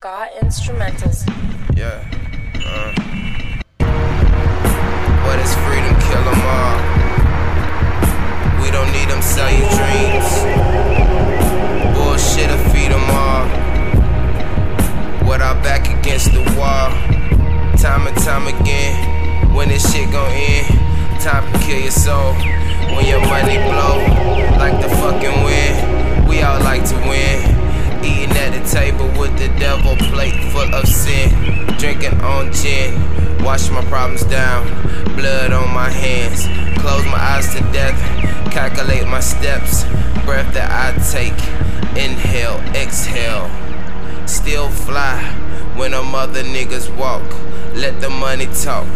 Got instrumentals. Yeah. Uh. What is freedom? Kill 'em all. We don't need them sell you dreams. Bullshit or feed 'em all. What our back against the wall. Time and time again. When this shit gon' end. Time to kill your soul. When your money blow. Table with the devil, plate full of sin. Drinking on gin, wash my problems down. Blood on my hands, close my eyes to death. Calculate my steps, breath that I take. Inhale, exhale. Still fly when them other niggas walk. Let the money talk.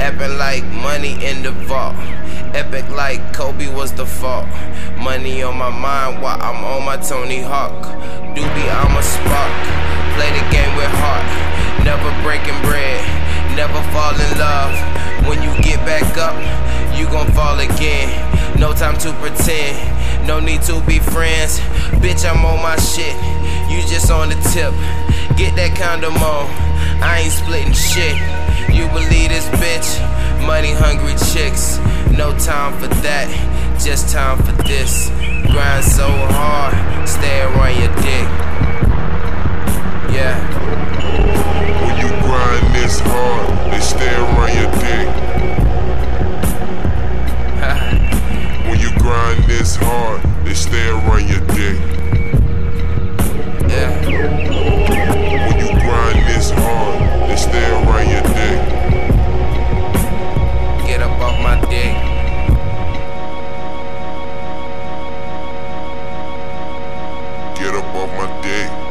Epic like money in the vault. Epic like Kobe was the fault. Money on my mind while I'm on my Tony Hawk. Doobie, I'm a spark. Play the game with heart. Never breaking bread. Never fall in love. When you get back up, you gon' fall again. No time to pretend. No need to be friends. Bitch, I'm on my shit. You just on the tip. Get that condom on. I ain't splitting shit. You believe this bitch? Money hungry chicks. No time for that, just time for this. Grind so hard, stay around your dick. Yeah. When you grind this hard, they stay around your dick. when you grind this hard, they stay around your dick. above my day.